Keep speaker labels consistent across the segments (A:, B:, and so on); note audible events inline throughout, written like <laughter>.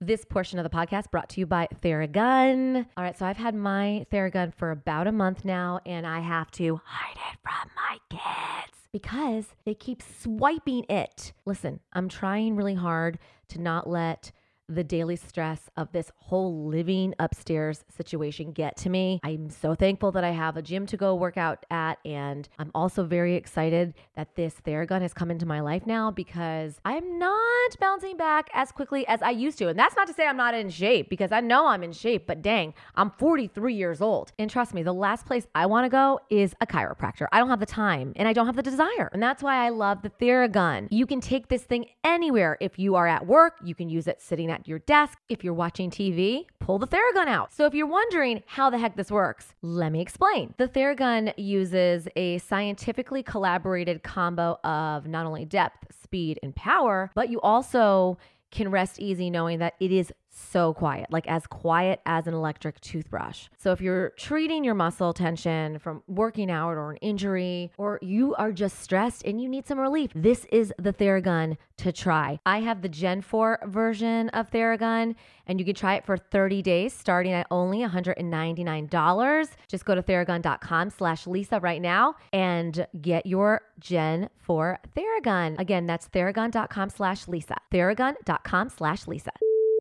A: This portion of the podcast brought to you by Theragun. All right, so I've had my Theragun for about a month now, and I have to hide it from my kids because they keep swiping it. Listen, I'm trying really hard to not let the daily stress of this whole living upstairs situation get to me. I'm so thankful that I have a gym to go work out at. And I'm also very excited that this Theragun has come into my life now because I'm not bouncing back as quickly as I used to. And that's not to say I'm not in shape because I know I'm in shape, but dang, I'm 43 years old. And trust me, the last place I want to go is a chiropractor. I don't have the time and I don't have the desire. And that's why I love the Theragun. You can take this thing anywhere. If you are at work, you can use it sitting at your desk. If you're watching TV, pull the Theragun out. So if you're wondering how the heck this works, let me explain. The Theragun uses a scientifically collaborated combo of not only depth, speed, and power, but you also can rest easy knowing that it is so quiet, like as quiet as an electric toothbrush. So if you're treating your muscle tension from working out or an injury, or you are just stressed and you need some relief, this is the Theragun to try. I have the Gen 4 version of Theragun, and you can try it for 30 days starting at only $199. Just go to theragun.com slash Lisa right now and get your Gen 4 Theragun. Again, that's theragun.com slash Lisa. Theragun.com slash Lisa.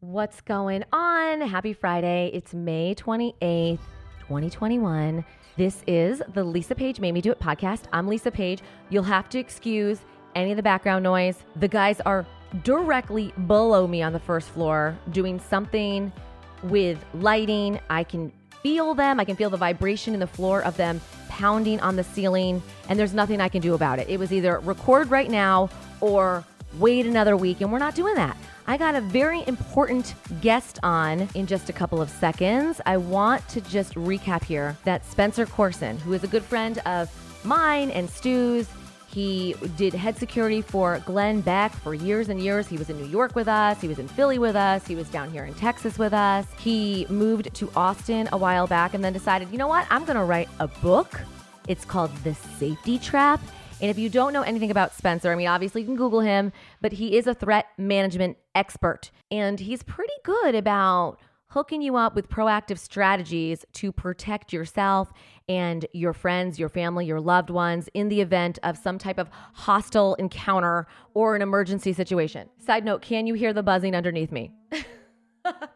A: What's going on? Happy Friday. It's May 28th, 2021. This is the Lisa Page Made Me Do It podcast. I'm Lisa Page. You'll have to excuse any of the background noise. The guys are directly below me on the first floor doing something with lighting. I can feel them. I can feel the vibration in the floor of them pounding on the ceiling, and there's nothing I can do about it. It was either record right now or wait another week, and we're not doing that. I got a very important guest on in just a couple of seconds. I want to just recap here that Spencer Coursen, who is a good friend of mine and Stu's, he did head security for Glenn Beck for years and years. He was in New York with us. He was in Philly with us. He was down here in Texas with us. He moved to Austin a while back and then decided, you know what? I'm going to write a book. It's called The Safety Trap. And if you don't know anything about Spencer, I mean, obviously you can Google him, but he is a threat management expert. And he's pretty good about hooking you up with proactive strategies to protect yourself and your friends, your family, your loved ones in the event of some type of hostile encounter or an emergency situation. Side note, can you hear the buzzing underneath me? <laughs>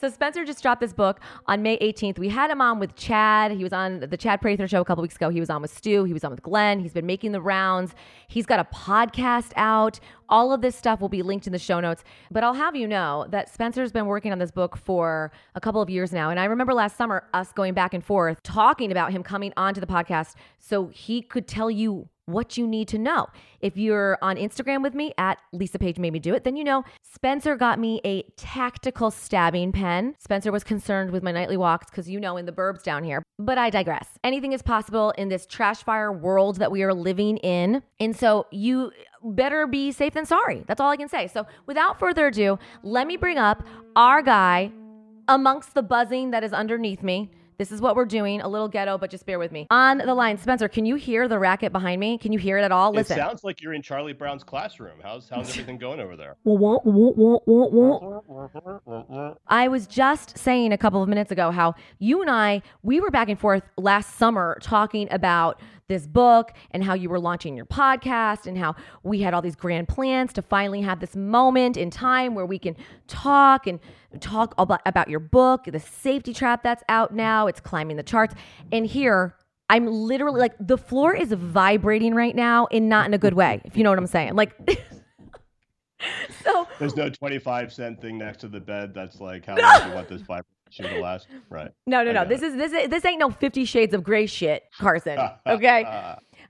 A: So Spencer just dropped this book on May 18th. We had him on with Chad. He was on the Chad Prather show a couple weeks ago. He was on with Stu. He was on with Glenn. He's been making the rounds. He's got a podcast out. All of this stuff will be linked in the show notes. But I'll have you know that Spencer's been working on this book for a couple of years now. And I remember last summer us going back and forth talking about him coming onto the podcast so he could tell you what you need to know. If you're on Instagram with me at Lisa Page Made Me Do It, then you know Spencer got me a tactical stabbing pen. Spencer was concerned with my nightly walks because you know in the burbs down here. But I digress. Anything is possible in this trash fire world that we are living in. And so you better be safe than sorry. That's all I can say. So without further ado, let me bring up our guy amongst the buzzing that is underneath me. This is what we're doing. A little ghetto, but just bear with me. On the line, Spencer, can you hear the racket behind me? Can you hear it at all? Listen.
B: It sounds like you're in Charlie Brown's classroom. How's how's <laughs> everything going over there?
A: I was just saying a couple of minutes ago how you and I we were back and forth last summer talking about this book and how you were launching your podcast and how we had all these grand plans to finally have this moment in time where we can talk and talk about, about your book, the safety trap that's out now. It's climbing the charts. And here, I'm literally like the floor is vibrating right now and not in a good way, if you know what I'm saying. Like <laughs> <laughs> so
B: there's no 25 cent thing next to the bed that's like how long do you want this <laughs> vibration to last? Right.
A: No, no, no. This is this is this ain't no 50 shades of gray shit, Coursen. <laughs> Okay.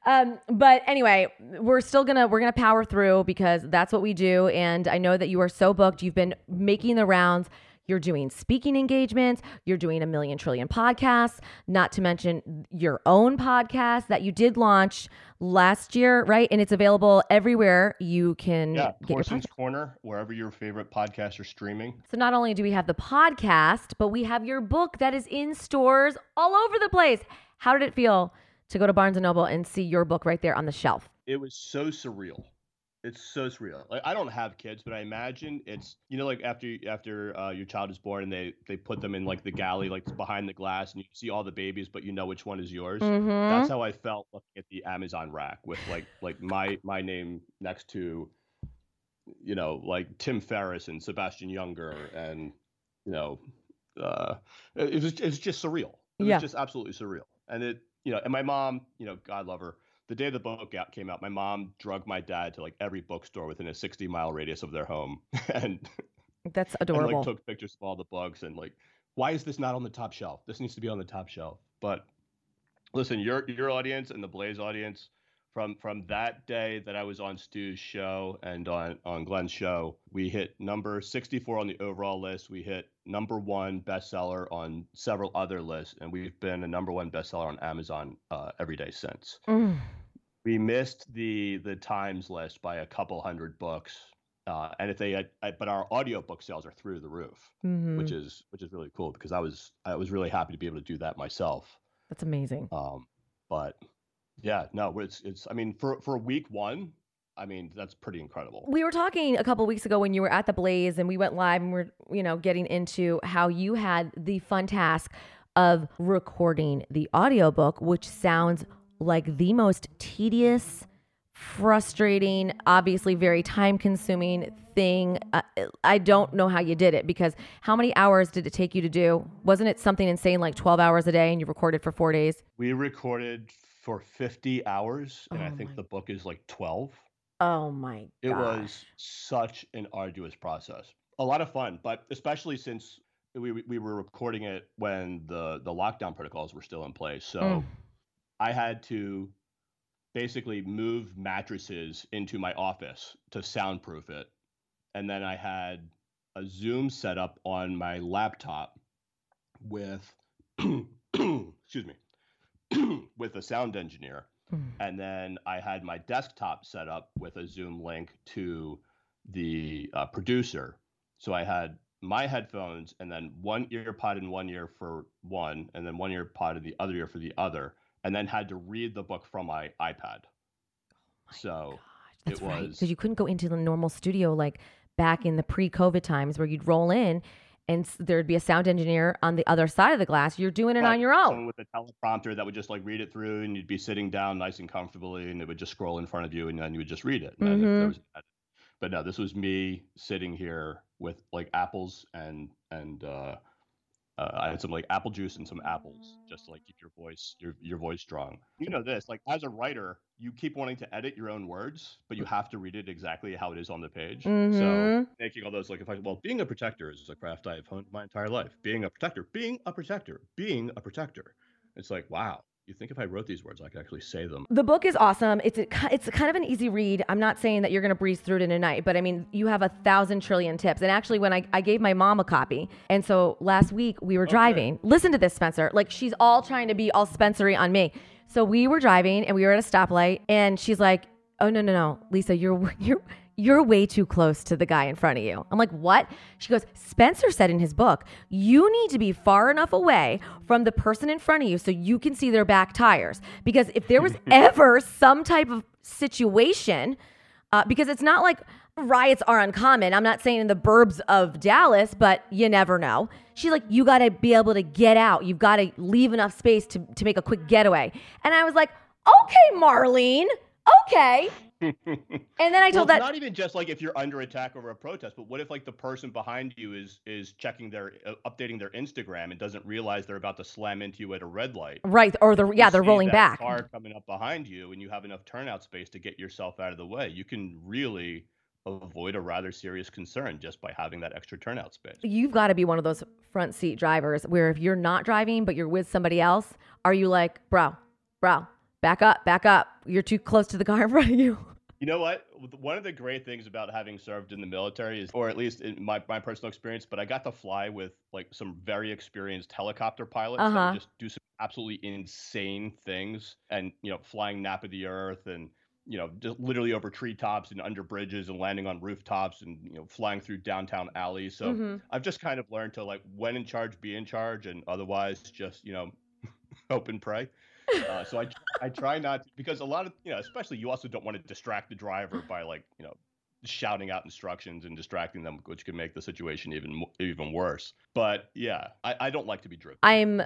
A: Um, but anyway, we're still gonna we're gonna power through because that's what we do. And I know that you are so booked. You've been making the rounds. You're doing speaking engagements. You're doing a million trillion podcasts, not to mention your own podcast that you did launch last year, right? And it's available everywhere you can
B: yeah,
A: get
B: Coursen's Corner, wherever your favorite podcasts are streaming.
A: So not only do we have the podcast, but we have your book that is in stores all over the place. How did it feel to go to Barnes and Noble and see your book right there on the shelf?
B: It was so surreal it's so surreal. Like I don't have kids, but I imagine it's you know like after after uh, your child is born and they they put them in like the galley like behind the glass and you see all the babies, but you know which one is yours.
A: Mm-hmm.
B: That's how I felt looking at the Amazon rack with like like my my name next to you know like Tim Ferriss and Sebastian Junger and you know uh, it was it's just surreal. It was
A: Yeah.
B: just absolutely surreal. And it you know and my mom you know God love her the day the book out came out, my mom drugged my dad to like every bookstore within a 60 mile radius of their home <laughs> and,
A: That's
B: and
A: adorable.
B: like took pictures of all the books and like, why is this not on the top shelf? This needs to be on the top shelf. But listen, your your audience and the Blaze audience from from that day that I was on Stu's show and on on Glenn's show, we hit number 64 on the overall list. We hit number one bestseller on several other lists, and we've been a number one bestseller on Amazon uh, every day since
A: Mm.
B: we missed the the times list by a couple hundred books uh, and if they had I- but our audiobook sales are through the roof
A: Mhm.
B: which is which is really cool because i was i was really happy to be able to do that myself
A: That's amazing.
B: um but yeah no it's it's i mean for for week one i mean that's pretty incredible
A: We were talking a couple weeks ago when you were at the Blaze and we went live and we're, you know, getting into how you had the fun task of recording the audiobook, which sounds like the most tedious, frustrating, obviously very time consuming thing. Uh, I don't know how you did it because how many hours did it take you to do? Wasn't it something insane like 12 hours a day and you recorded for four days?
B: we recorded for 50 hours and i
A: Oh
B: think
A: my-
B: the book is like 12
A: Oh my
B: It was such an arduous process. A lot of fun, but especially since we we- we were recording it when the the lockdown protocols were still in place. So
A: Mm.
B: I had to basically move mattresses into my office to soundproof it. And then I had a Zoom set up on my laptop with <clears throat> excuse me <clears throat> with a sound engineer
A: Mm.
B: and then I had my desktop set up with a Zoom link to the uh, producer. So I had my headphones and then one ear pod in one ear for one, and then one ear pod in the other ear for the other, and then had to read the book from my iPad. So
A: That's
B: it was-
A: Because you couldn't go into the normal studio like back in the pre COVID times where you'd roll in and there'd be a sound engineer on the other side of the glass. You're doing it
B: Right,
A: on your
B: someone
A: own.
B: with a teleprompter that would just like read it through, and you'd be sitting down nice and comfortably, and it would just scroll in front of you, and then you would just read it. And then if there
A: Mhm.
B: was. But no, this was me sitting here with like apples and and uh, uh, I had some like apple juice and some apples, just to like keep your voice your your voice strong. You know this, like as a writer, you keep wanting to edit your own words, but you have to read it exactly how it is on the page. So
A: Mhm.
B: making all those like if I well, being a protector is a craft I have honed my entire life. Being a protector, being a protector, being a protector. It's like wow. You think if I wrote these words, I could actually say them.
A: The book is awesome. It's a, it's kind of an easy read. I'm not saying that you're going to breeze through it in a night, but I mean, you have a thousand trillion tips. And actually, when I, I gave my mom a copy, and so last week we were driving. Listen to this, Spencer. Like she's all trying to be all Spencery on me. So we were driving and we were at a stoplight, and she's like, "Oh no, no, no, Lisa, you're <laughs> you're." You're way too close to the guy in front of you. I'm like, what? She goes, Spencer said in his book, you need to be far enough away from the person in front of you so you can see their back tires. Because if there was <laughs> ever some type of situation, uh, because it's not like riots are uncommon. I'm not saying in the burbs of Dallas, but you never know. She's like, you got to be able to get out. You've got to leave enough space to, to make a quick getaway. And I was like, okay, Marlene, okay. <laughs> And then I told
B: it's
A: that
B: not even just like if you're under attack over a protest, but what if like the person behind you is is checking their uh, updating their Instagram and doesn't realize they're about to slam into you at a red light?
A: right or the yeah they're rolling back.
B: Car coming up behind you, and you have enough turnout space to get yourself out of the way. You can really avoid a rather serious concern just by having that extra turnout space.
A: You've got to be one of those front seat drivers where if you're not driving but you're with somebody else, are you like, bro, bro, back up, back up. You're too close to the car <laughs> in front of you.
B: You know what? One of the great things about having served in the military is, or at least in my, my personal experience, but I got to fly with like some very experienced helicopter pilots that
A: Uh-huh.
B: would just do some absolutely insane things and, you know, flying nap of the earth and, you know, just literally over treetops and under bridges and landing on rooftops and, you know, flying through downtown alleys. So
A: Mhm.
B: I've just kind of learned to like, when in charge, be in charge and otherwise just, you know, <laughs> hope and pray. Uh, so I I try not to, because a lot of you know, especially you also don't want to distract the driver by like you know shouting out instructions and distracting them, which could make the situation even even worse. But yeah, I, I don't like to be driven.
A: I'm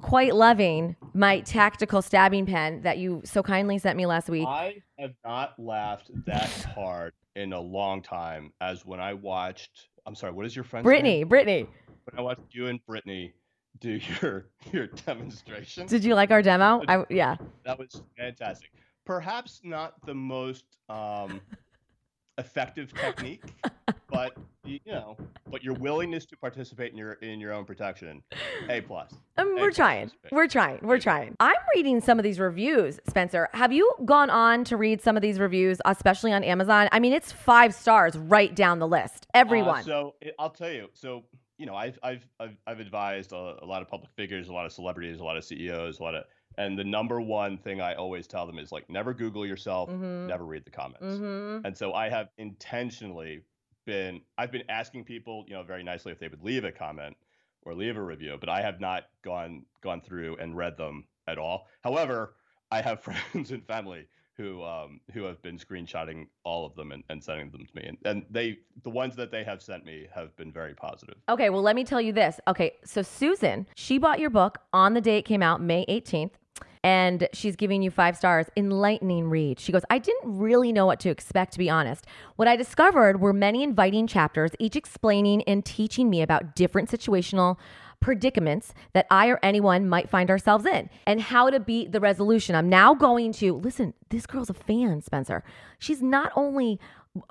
A: quite loving my tactical stabbing pen that you so kindly sent me last week.
B: I have not laughed that hard in a long time as when I watched. I'm sorry, what is your friend's
A: Brittany,
B: name?
A: Brittany.
B: When I watched you and Brittany do your your demonstration.
A: Did you like our demo? I yeah.
B: That was fantastic. Perhaps not the most um, <laughs> effective technique, but you know, but your willingness to participate in your in your own protection, a plus.
A: Um, we're trying. We're trying. We're trying. I'm reading some of these reviews, Spencer. Have you gone on to read some of these reviews, especially on Amazon? I mean, it's five stars right down the list.
B: Uh,
A: Everyone.
B: so it, I'll tell you. So you know, I've I've I've, I've advised a, a lot of public figures, a lot of celebrities, a lot of CEOs, a lot of, and the number one thing I always tell them is like, never Google yourself,
A: Mhm.
B: never read the comments.
A: Mhm.
B: And so I have intentionally been I've been asking people, you know, very nicely if they would leave a comment or leave a review, but I have not gone gone through and read them at all. However, I have <laughs> friends and family who um who have been screenshotting all of them and, and sending them to me. And and they the ones that they have sent me have been very positive.
A: Okay, well, let me tell you this. Okay, so Susan, she bought your book on the day it came out, May 18th, and she's giving you five stars. Enlightening read. She goes, I didn't really know what to expect, to be honest. What I discovered were many inviting chapters, each explaining and teaching me about different situational predicaments that I or anyone might find ourselves in and how to beat the resolution. I'm now going to listen, this girl's a fan, Spencer. She's not only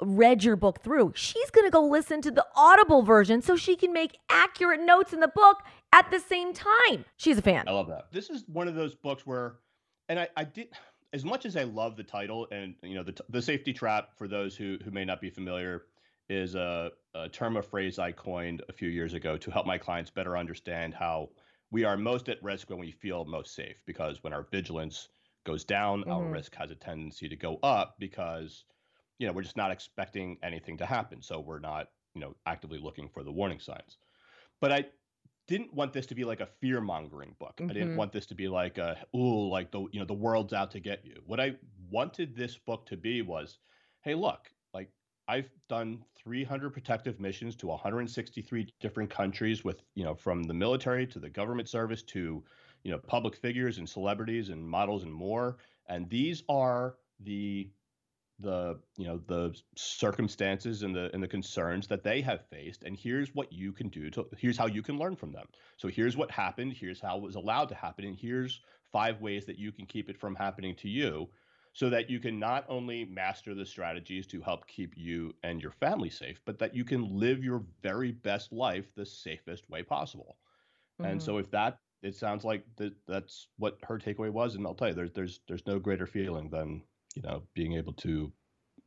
A: read your book through, she's going to go listen to the Audible version so she can make accurate notes in the book at the same time. She's a fan.
B: I love that. This is one of those books where, and I, I did, as much as I love the title and you know the the safety trap for those who who may not be familiar is a, a term of phrase I coined a few years ago to help my clients better understand how we are most at risk when we feel most safe because when our vigilance goes down, our
A: Mhm.
B: risk has a tendency to go up because you know we're just not expecting anything to happen, so we're not you know actively looking for the warning signs. But I didn't want this to be like a fear mongering book. I
A: Mhm.
B: didn't want this to be like a ooh, like the you know the world's out to get you. What I wanted this book to be was, hey, look, like I've done 300 protective missions to 163 different countries with you know from the military to the government service to you know public figures and celebrities and models and more. And these are the the you know the circumstances and the and the concerns that they have faced. And here's what you can do to here's how you can learn from them. So here's what happened. Here's how it was allowed to happen. And here's five ways that you can keep it from happening to you so that you can not only master the strategies to help keep you and your family safe but that you can live your very best life the safest way possible. And mm-hmm. so if that it sounds like that that's what her takeaway was and i'll tell you there's there's there's no greater feeling than you know being able to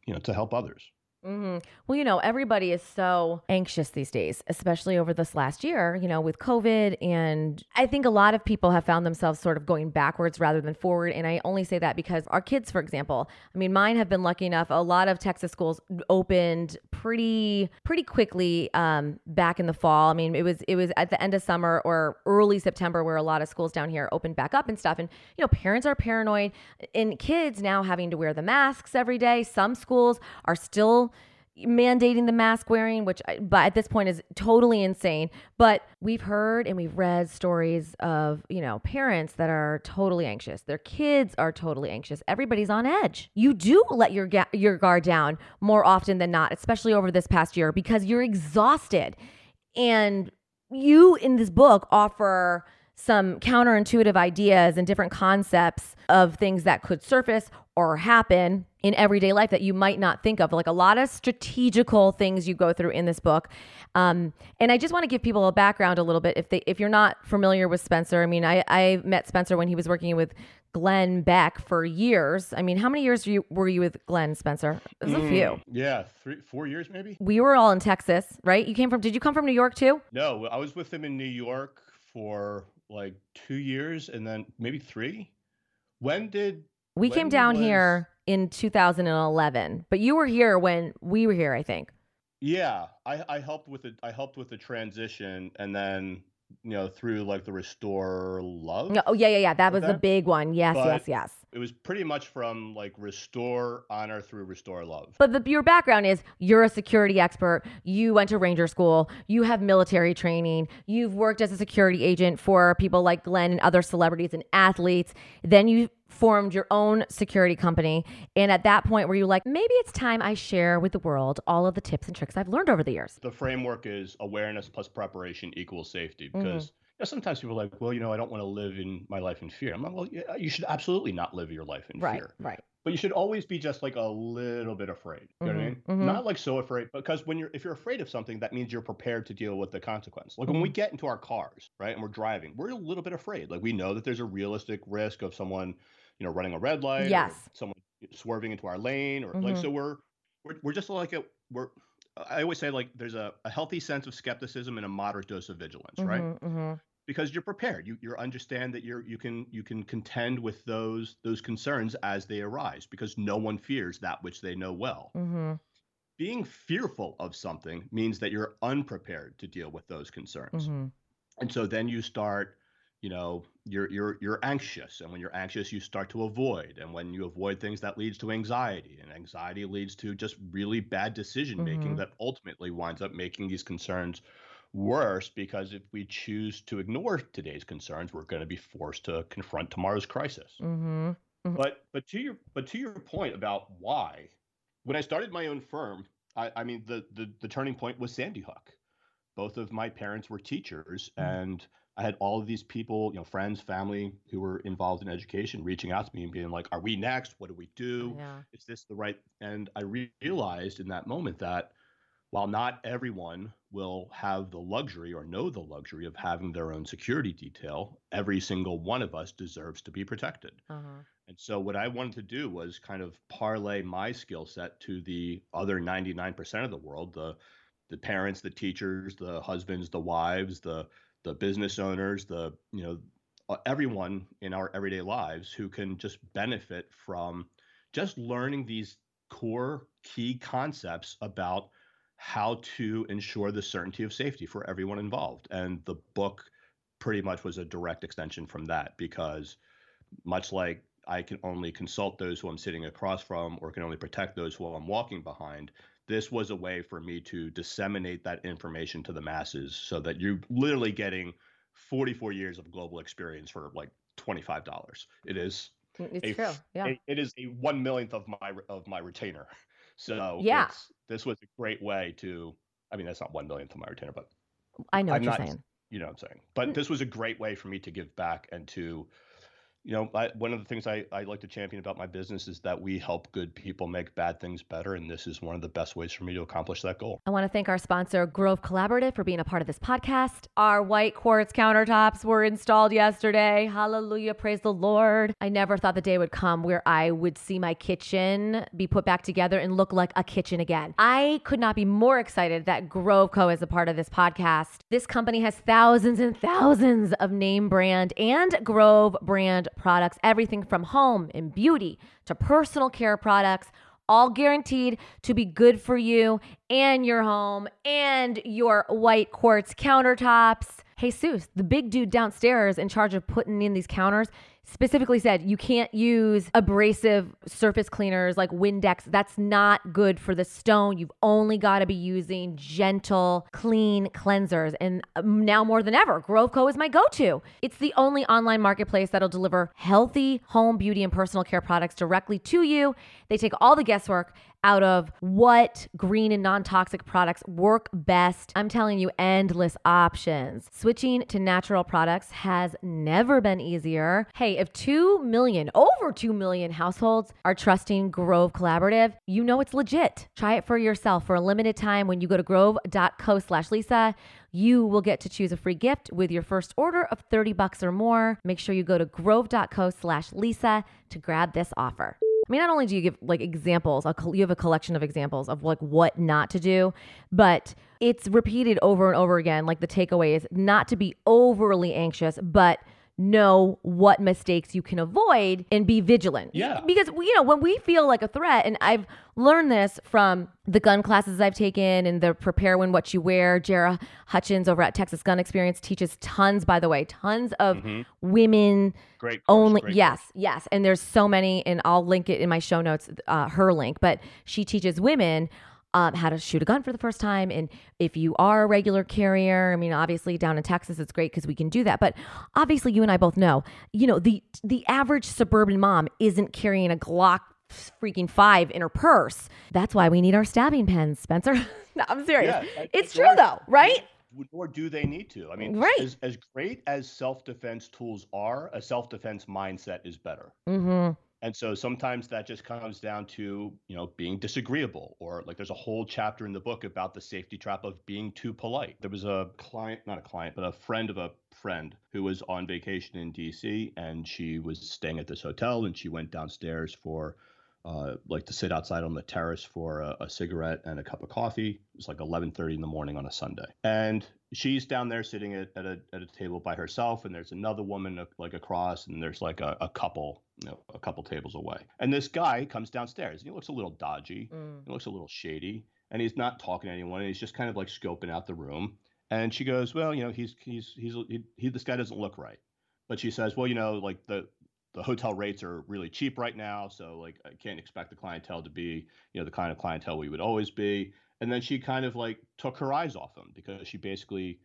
B: you know to help others
A: hmm Well, you know, everybody is so anxious these days, especially over this last year, you know, with COVID. And I think a lot of people have found themselves sort of going backwards rather than forward. And I only say that because our kids, for example, I mean, mine have been lucky enough. A lot of Texas schools opened pretty, pretty quickly um, back in the fall. I mean, it was, it was at the end of summer or early September where a lot of schools down here opened back up and stuff. And, you know, parents are paranoid and kids now having to wear the masks every day. Some schools are still mandating the mask wearing, which I- but at this point is totally insane. But we've heard and we've read stories of, you know, parents that are totally anxious. Their kids are totally anxious. Everybody's on edge. You do let your ga- your guard down more often than not, especially over this past year because you're exhausted. And you in this book offer some counterintuitive ideas and different concepts of things that could surface or happen in everyday life that you might not think of. Like a lot of strategical things you go through in this book. Um, and i just want to give people a background a little bit. If they if you're not familiar with spencer i mean i i met spencer when he was working with glenn beck for years. I mean how many years were you, were you with glenn spencer? It was a few.
B: Mm, yeah three four years maybe?
A: We were all in texas right? You came from did you come from new york too?
B: No i was with him in new york for like two years and then maybe three? When did
A: We came down
B: was-
A: here in 2011, but you were here when we were here, I think.
B: yeah i i helped with the i helped with the transition and then you know, through like the Restore Love.
A: No, oh yeah, yeah, yeah. That was the big one. Yes,
B: but-
A: yes, yes.
B: It was pretty much from like Restore Honor through Restore Love.
A: But the, your background is you're a security expert. You went to Ranger School. You have military training. You've worked as a security agent for people like Glenn and other celebrities and athletes. Then you formed your own security company. And at that point, were you like, maybe it's time I share with the world all of the tips and tricks I've learned over the years?
B: the framework is awareness plus preparation equals safety
A: Mm-hmm.
B: because you know, sometimes people are like, well, you know, I don't want to live in my life in fear. I'm like, well, yeah, you should absolutely not live your life in
A: Right,
B: fear.
A: right.
B: But you should always be just like a little bit afraid. You know what I mean?
A: mhm.
B: Not like so afraid, because when you're if you're afraid of something, that means you're prepared to deal with the consequence. Like when
A: Mm-hmm.
B: we get into our cars, right, and we're driving, we're a little bit afraid. Like we know that there's a realistic risk of someone, you know, running a red light,
A: Yes.
B: someone swerving into our lane, or like
A: Mhm.
B: so we're we're we're just like a we're I always say like there's a, a healthy sense of skepticism and a moderate dose of vigilance, right?
A: Mhm, mhm.
B: Because you're prepared. You you understand that you're you can you can contend with those those concerns as they arise because no one fears that which they know well.
A: Mhm,
B: Being fearful of something means that you're unprepared to deal with those concerns.
A: mhm.
B: And so then you start, you know, you're you're you're anxious, and when you're anxious, you start to avoid, and when you avoid things, that leads to anxiety, and anxiety leads to just really bad decision making
A: Mhm.
B: that ultimately winds up making these concerns worse. Because if we choose to ignore today's concerns, we're going to be forced to confront tomorrow's crisis.
A: Mhm. Mhm.
B: But but to your but to your point about why, when I started my own firm, I, I mean the, the the turning point was Sandy Hook. Both of my parents were teachers,
A: Mm.
B: and I had all of these people, you know, friends, family who were involved in education, reaching out to me and being like, "Are we next? What do we do?
A: Yeah.
B: Is this the right?" And I re- realized in that moment that while not everyone will have the luxury or know the luxury of having their own security detail, every single one of us deserves to be protected.
A: Uh-huh.
B: And so what I wanted to do was kind of parlay my skill set to the other 99% of the world, the the parents, the teachers, the husbands, the wives, the the business owners, the you know uh, everyone in our everyday lives who can just benefit from just learning these core key concepts about how to ensure the certainty of safety for everyone involved. And the book pretty much was a direct extension from that because much like I can only consult those who I'm sitting across from or can only protect those who I'm walking behind. This was a way for me to disseminate that information to the masses so that you're literally getting 44 years of global experience for like $25. It is
A: It's
B: a
A: true. Yeah.
B: a- it is a one millionth of my of my retainer. So
A: Yeah.
B: this was a great way to I mean that's not one millionth of my retainer, but
A: I know what
B: I'm
A: you're
B: not
A: saying.
B: you know what I'm saying. But
A: Mm.
B: this was a great way for me to give back and to, you know, I, one of the things I, I like to champion about my business is that we help good people make bad things better. And this is one of the best ways for me to accomplish that goal.
A: I want to thank our sponsor, Grove Collaborative, for being a part of this podcast. Our white quartz countertops were installed yesterday. Hallelujah. Praise the Lord. I never thought the day would come where I would see my kitchen be put back together and look like a kitchen again. I could not be more excited that Grove Co. is a part of this podcast. This company has thousands and thousands of name brand and Grove brand products, everything from home and beauty to personal care products all guaranteed to be good for you and your home and your white quartz countertops. Hey, Seuss, the big dude downstairs in charge of putting in these counters specifically said you can't use abrasive surface cleaners like Windex. That's not good for the stone. You've only got to be using gentle, clean cleansers. And um, now more than ever, Grove Co. is my go to. It's the only online marketplace that'll deliver healthy home, beauty, and personal care products directly to you. They take all the guesswork out of what green and non toxic products work best. I'm telling you, endless options. Switching to natural products has never been easier. Hey, if 2 million, over 2 million households are trusting Grove Collaborative, you know it's legit. Try it for yourself for a limited time when you go to grove.co slash Lisa. You will get to choose a free gift with your first order of 30 bucks or more. Make sure you go to grove.co slash Lisa to grab this offer. I mean, not only do you give like examples, you have a collection of examples of like what not to do, but it's repeated over and over again. Like the takeaway is not to be overly anxious, but know what mistakes you can avoid and be vigilant.
B: Yeah.
A: Because, you know, when we feel like a threat, and I've learned this from the gun classes I've taken and the Prepare When What You Wear, Jara Hutchins over at Texas Gun Experience teaches tons, by the way, tons of
B: Mhm.
A: women
B: Great. course,
A: only
B: great
A: yes
B: course.
A: yes and there's so many and i'll link it in my show notes uh, her link but she teaches women um, how to shoot a gun for the first time. And if you are a regular carrier i mean obviously down in texas it's great because we can do that. But obviously you and i both know you know the the average suburban mom isn't carrying a glock freaking five in her purse. That's why we need our stabbing pens spencer. <laughs> No, i'm serious.
B: Yeah,
A: it's true
B: nor-
A: though right?
B: Nor do they need to. I mean,
A: Right.
B: as, as great as self defense tools are, a self defense mindset is better.
A: mm-hmm
B: And so sometimes that just comes down to, you know, being disagreeable or like there's a whole chapter in the book about the safety trap of being too polite. There was a client, not a client, but a friend of a friend who was on vacation in DC and she was staying at this hotel and she went downstairs for uh, like to sit outside on the terrace for a, a cigarette and a cup of coffee. It's like 11:30 in the morning on a Sunday, and she's down there sitting at, at a at a table by herself, and there's another woman uh, like across, and there's like a, a couple, you know, a couple tables away, and this guy comes downstairs, and he looks a little dodgy,
A: Mm.
B: he looks a little shady, and he's not talking to anyone, and he's just kind of like scoping out the room, and she goes, well, you know, he's he's he's he, he this guy doesn't look right, but she says, well, you know, like the the hotel rates are really cheap right now, so like I can't expect the clientele to be, you know, the kind of clientele we would always be. And then she kind of like took her eyes off him because she basically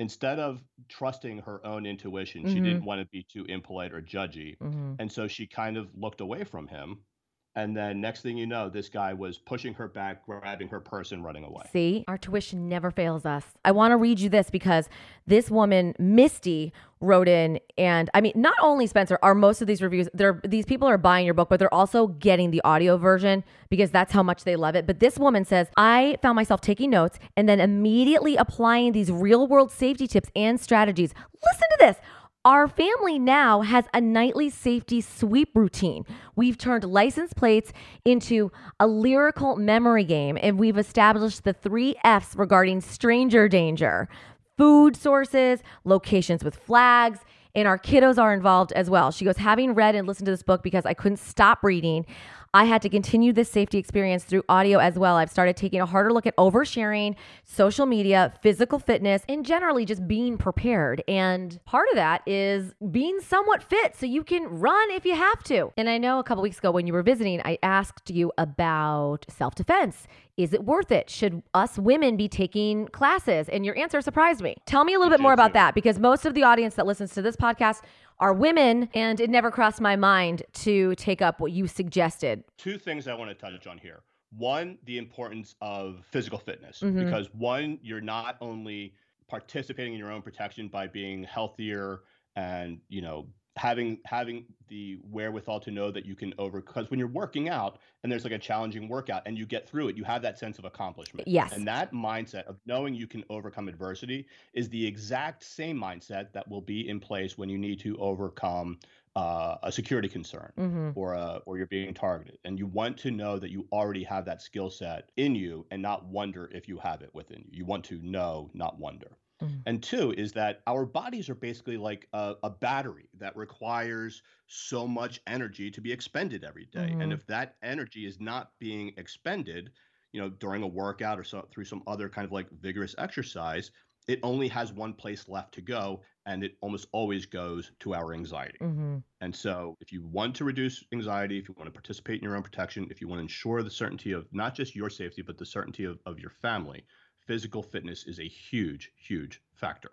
B: instead of trusting her own intuition, she
A: Mhm.
B: didn't want to be too impolite or judgy.
A: Mm-hmm.
B: And so she kind of looked away from him. And then next thing you know, this guy was pushing her back, grabbing her purse and running away.
A: See, our tuition never fails us. I want to read you this because this woman, Misty, wrote in, and I mean, not only Spencer are most of these reviews. They're these people are buying your book, but they're also getting the audio version because that's how much they love it. But this woman says, I found myself taking notes and then immediately applying these real world safety tips and strategies. Listen to this. Our family now has a nightly safety sweep routine. We've turned license plates into a lyrical memory game, and we've established the three F's regarding stranger danger food sources, locations with flags, and our kiddos are involved as well. She goes, having read and listened to this book because I couldn't stop reading. I had to continue this safety experience through audio as well. I've started taking a harder look at oversharing, social media, physical fitness, and generally just being prepared. And part of that is being somewhat fit so you can run if you have to. And I know a couple weeks ago when you were visiting, I asked you about self defense. Is it worth it? Should us women be taking classes? And your answer surprised me. Tell me a little
B: It
A: bit more about that because most of the audience that listens to this podcast are women, and it never crossed my mind to take up what you suggested.
B: two things I want to touch on here. One, the importance of physical fitness,
A: Mhm.
B: because one, you're not only participating in your own protection by being healthier and you know having having the wherewithal to know that you can over because when you're working out and there's like a challenging workout and you get through it you have that sense of accomplishment
A: Yes.
B: and that mindset of knowing you can overcome adversity is the exact same mindset that will be in place when you need to overcome uh, a security concern
A: Mm-hmm.
B: or uh, or you're being targeted and you want to know that you already have that skill set in you and not wonder if you have it within you you want to know not wonder
A: Mhm.
B: and two is that our bodies are basically like a, a battery that requires so much energy to be expended every day.
A: Mhm.
B: and if that energy is not being expended you know during a workout or so through some other kind of like vigorous exercise it only has one place left to go and it almost always goes to our anxiety
A: Mm-hmm.
B: and so, if you want to reduce anxiety, if you want to participate in your own protection, if you want to ensure the certainty of not just your safety, but the certainty of, of your family, physical fitness is a huge, huge factor.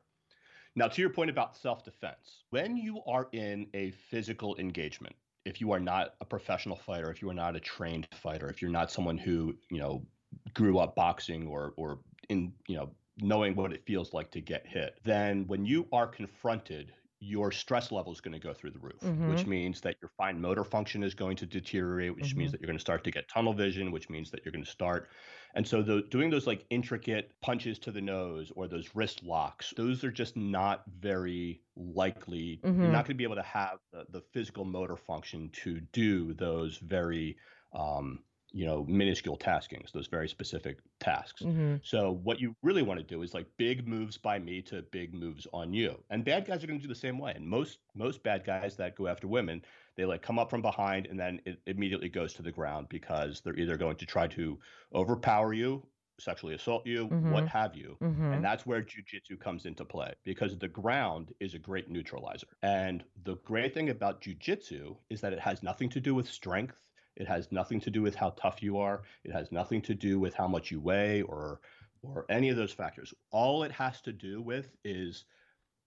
B: Now, to your point about self defense, when you are in a physical engagement, if you are not a professional fighter, if you are not a trained fighter, if you're not someone who, you know, grew up boxing or, or in, you know, knowing what it feels like to get hit, then when you are confronted, your stress level is going to go through the roof, which means that your fine motor function is going to deteriorate, which means
A: Mhm.
B: that you're going to start to get tunnel vision, which means that you're going to start. And so, the, doing those like intricate punches to the nose or those wrist locks, those are just not very likely.
A: Mhm.
B: You're not going to be able to have the, the physical motor function to do those very um, you know, minuscule taskings, those very specific tasks.
A: hmm
B: So what you really want to do is like big moves by me to big moves on you. And bad guys are going to do the same way. And most most bad guys that go after women, they like come up from behind and then it immediately goes to the ground because they're either going to try to overpower you, sexually assault you, what
A: Mhm.
B: have you.
A: hmm
B: And that's where jujitsu comes into play because the ground is a great neutralizer. And the great thing about jujitsu is that it has nothing to do with strength. It has nothing to do with how tough you are. It has nothing to do with how much you weigh or or any of those factors. All it has to do with is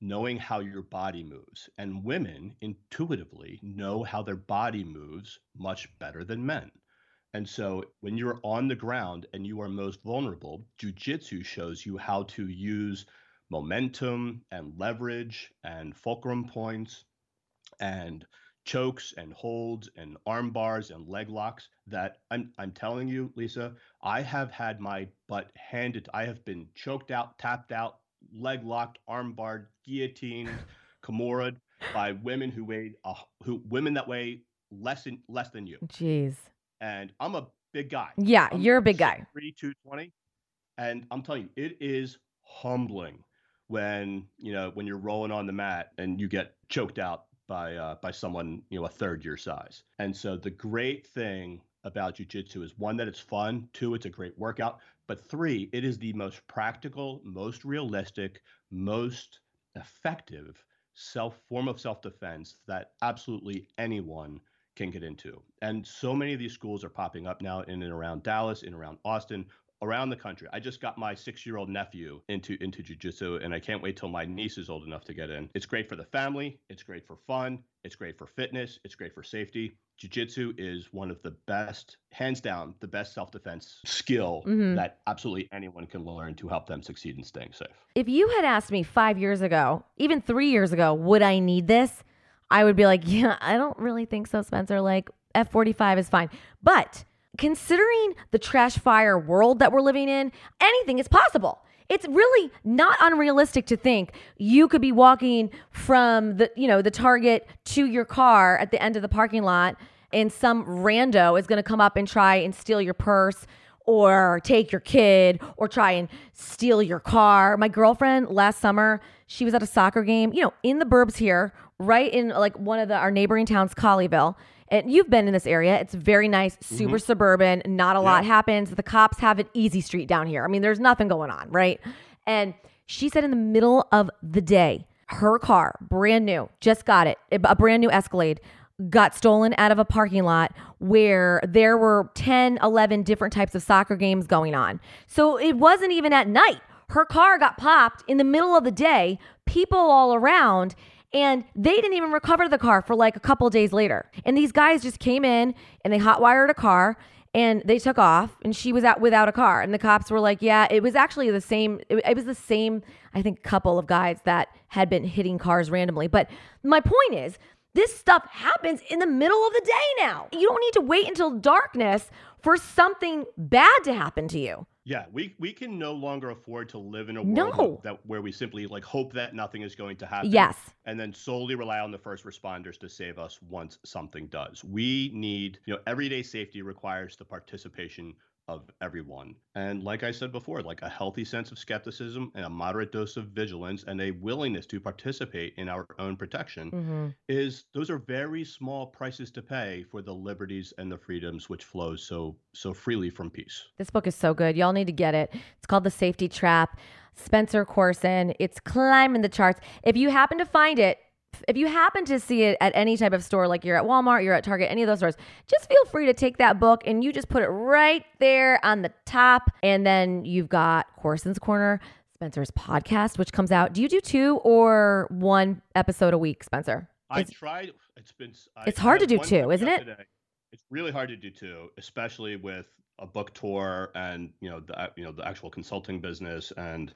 B: knowing how your body moves. And women intuitively know how their body moves much better than men. And so when you're on the ground and you are most vulnerable, jujitsu shows you how to use momentum and leverage and fulcrum points and chokes and holds and arm bars and leg locks that I'm I'm telling you, Lisa, I have had my butt handed. I have been choked out, tapped out, leg locked, arm barred, guillotined, <laughs> kimura by women who weighed uh, who women that weigh less than less than you.
A: Jeez.
B: And I'm a big guy.
A: Yeah,
B: I'm
A: you're a big guy.
B: 6'3", 220. And I'm telling you, it is humbling when, you know, when you're rolling on the mat and you get choked out by uh, by someone, you know, a third your size. And so the great thing about jujitsu is one that it's fun, two, it's a great workout, but three, it is the most practical, most realistic, most effective self form of self-defense that absolutely anyone can get into. And so many of these schools are popping up now in and around Dallas, in and around Austin, around the country. I just got my six-year-old nephew into into jujitsu, and I can't wait till my niece is old enough to get in. It's great for the family. It's great for fun. It's great for fitness. It's great for safety. Jiu-jitsu is one of the best, hands down, the best self-defense skill
A: Mhm.
B: that absolutely anyone can learn to help them succeed in staying safe.
A: If you had asked me five years ago, even three years ago, would I need this? I would be like, <laughs> yeah, I don't really think so, Spencer. Like, F45 is fine. But considering the trash fire world that we're living in, anything is possible. It's really not unrealistic to think you could be walking from the, you know, the Target to your car at the end of the parking lot and some rando is going to come up and try and steal your purse or take your kid or try and steal your car. My girlfriend last summer, she was at a soccer game, you know, in the burbs here, right in like one of the our neighboring towns, Colleyville. And you've been in this area. It's very nice, mm-hmm. super suburban, not a lot happens. The cops have an easy street down here. I mean, there's nothing going on, right? And she said in the middle of the day, her car, brand new, just got it, a brand new Escalade, got stolen out of a parking lot where there were 10, 11 different types of soccer games going on. So it wasn't even at night. Her car got popped in the middle of the day, people all around, and they didn't even recover the car for like a couple days later. And these guys just came in and they hotwired a car and they took off and she was out without a car. And the cops were like yeah it was actually the same it, was the same i think couple of guys that had been hitting cars randomly. But my point is this stuff happens in the middle of the day now. You don't need to wait until darkness for something bad to happen to you
B: Yeah, we we can no longer afford to live in a
A: No.
B: world that where we simply like hope that nothing is going to happen.
A: yes
B: And then solely rely on the first responders to save us once something does. We need, you know, everyday safety requires the participation of everyone. And like I said before, like a healthy sense of skepticism and a moderate dose of vigilance and a willingness to participate in our own protection
A: hmm
B: is those are very small prices to pay for the liberties and the freedoms which flow so so freely from peace.
A: This book is so good. Y'all need to get it. It's called The Safety Trap. Spencer Coursen. It's climbing the charts. If you happen to find it, if you happen to see it at any type of store, like you're at Walmart, you're at Target, any of those stores, just feel free to take that book and you just put it right there on the top. And then you've got Coursen's Corner, Spencer's podcast, which comes out. Do you do two or one episode a week, Spencer?
B: I
A: It's-
B: tried. It's been. I-
A: It's hard to do two, isn't it?
B: today. It's really hard to do two, especially with a book tour and you know the you know the actual consulting business and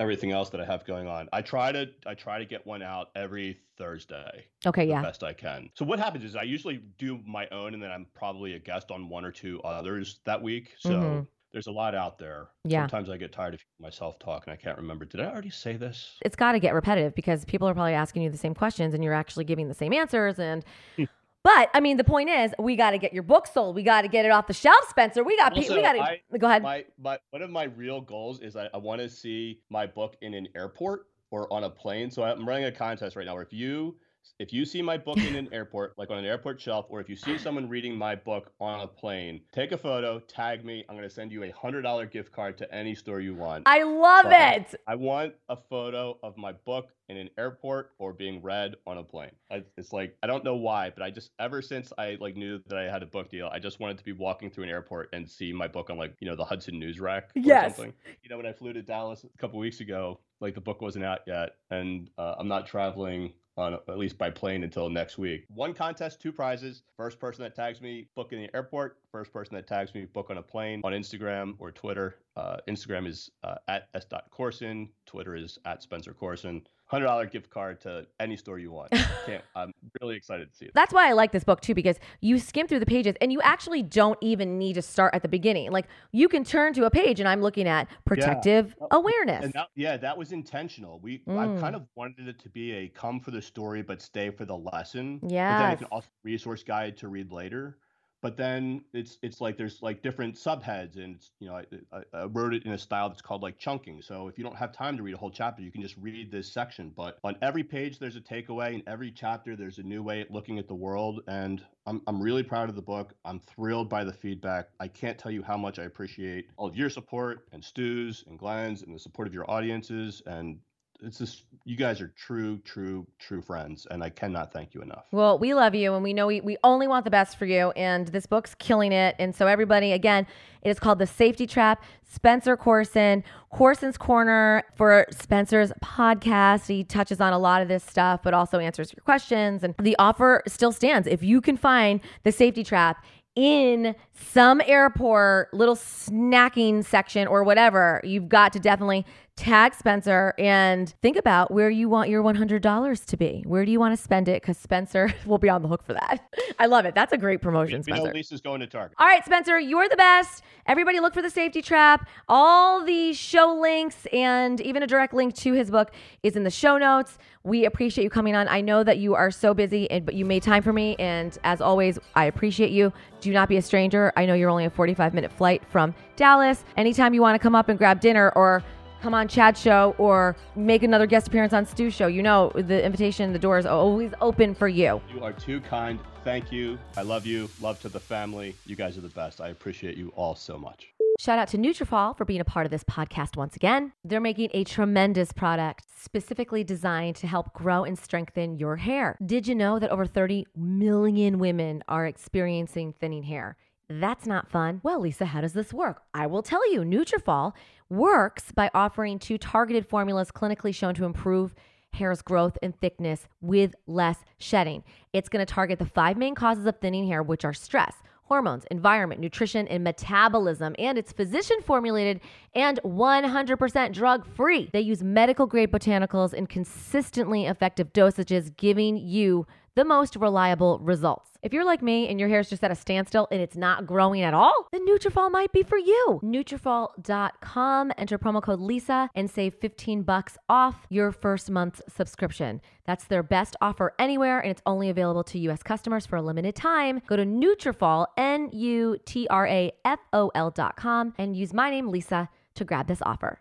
B: everything else that I have going on. I try to I try to get one out every Thursday
A: Okay,
B: the
A: yeah.
B: best I can. So what happens is I usually do my own and then I'm probably a guest on one or two others that week. So
A: Mhm.
B: there's a lot out there.
A: Yeah.
B: Sometimes I get tired of myself talk and I can't remember. Did I already say this?
A: it's got to get repetitive because people are probably asking you the same questions and you're actually giving the same answers and But I mean, the point is, we got to get your book sold. We got to get it off the shelf, Spencer. We got.
B: Also,
A: we got to go ahead.
B: My, my one of my real goals is that I want to see my book in an airport or on a plane. So I'm running a contest right now where if you if you see my book in an airport, like on an airport shelf, or if you see someone reading my book on a plane, take a photo, tag me. I'm gonna send you a hundred dollar gift card to any store you want.
A: I love
B: But-
A: it.
B: I want a photo of my book in an airport or being read on a plane. I, it's like I don't know why, but I just ever since I like knew that I had a book deal, I just wanted to be walking through an airport and see my book on like you know the Hudson News Rack or
A: Yes.
B: something. You know when I flew to Dallas a couple weeks ago, like the book wasn't out yet, and uh, I'm not traveling on at least by plane until next week. One contest, two prizes. First person that tags me book in the airport. First person that tags me book on a plane on Instagram or Twitter. Uh, Instagram is uh, at s.coursen. Twitter is at Spencer Coursen. Hundred dollar gift card to any store you want. <laughs> I'm really excited to see it.
A: That's why I like this book too, because you skim through the pages and you actually don't even need to start at the beginning. Like you can turn to a page and I'm looking at protective
B: Oh,
A: awareness.
B: That, yeah, that was intentional. We I
A: Mm.
B: kind of wanted it to be a come for the story but stay for the lesson. But then it's an also resource guide to read later. But then it's it's like there's like different subheads, and it's, you know I, I, wrote it in a style that's called like chunking. So if you don't have time to read a whole chapter, you can just read this section. But on every page there's a takeaway, in every chapter there's a new way at looking at the world, and I'm I'm really proud of the book. I'm thrilled by the feedback. I can't tell you how much I appreciate all of your support and Stu's and Glenn's and the support of your audiences and it's just you guys are true, true, true friends, and I cannot thank you enough.
A: Well, we love you and we know we, we only want the best for you. And this book's killing it. And so, everybody, again, it is called The Safety Trap. Spencer Coursen, Coursen's Corner for Spencer's podcast. He touches on a lot of this stuff, but also answers your questions. And the offer still stands. If you can find The Safety Trap, in some airport little snacking section or whatever, you've got to definitely tag Spencer and think about where you want your $100 to be. Where do you want to spend it? Because Spencer <laughs> will be on the hook for that. <laughs> I love it. That's a great promotion,
B: We know
A: Spencer.
B: Lisa's going to Target.
A: All right, Spencer, you're the best. Everybody look for the safety trap. All the show links and even a direct link to his book is in the show notes. We appreciate you coming on. I know that you are so busy, and but you made time for me. And as always, I appreciate you. Do not be a stranger. I know you're only a 45 minute flight from Dallas. Anytime you want to come up and grab dinner or come on Chad's show or make another guest appearance on Stu's show, you know the invitation, the door is always open for you.
B: You are too kind. Thank you. I love you. Love to the family. You guys are the best. I appreciate you all so much.
A: Shout out to Nutrafol for being a part of this podcast once again. They're making a tremendous product specifically designed to help grow and strengthen your hair. Did you know that over 30 million women are experiencing thinning hair? That's not fun. Well, Lisa, how does this work? I will tell you. Nutrafol works by offering two targeted formulas clinically shown to improve hair's growth and thickness with less shedding. It's going to target the five main causes of thinning hair, which are stress, hormones, environment, nutrition, and metabolism. And it's physician formulated and 100% drug free. They use medical grade botanicals in consistently effective dosages, giving you the most reliable results. If you're like me and your hair's just at a standstill and it's not growing at all, then Nutrafol might be for you. Nutrafol.com, enter promo code LISA and save 15 bucks off your first month's subscription. That's their best offer anywhere and it's only available to US customers for a limited time. Go to Nutrafol, N U T R A F O L.com and use my name Lisa to grab this offer.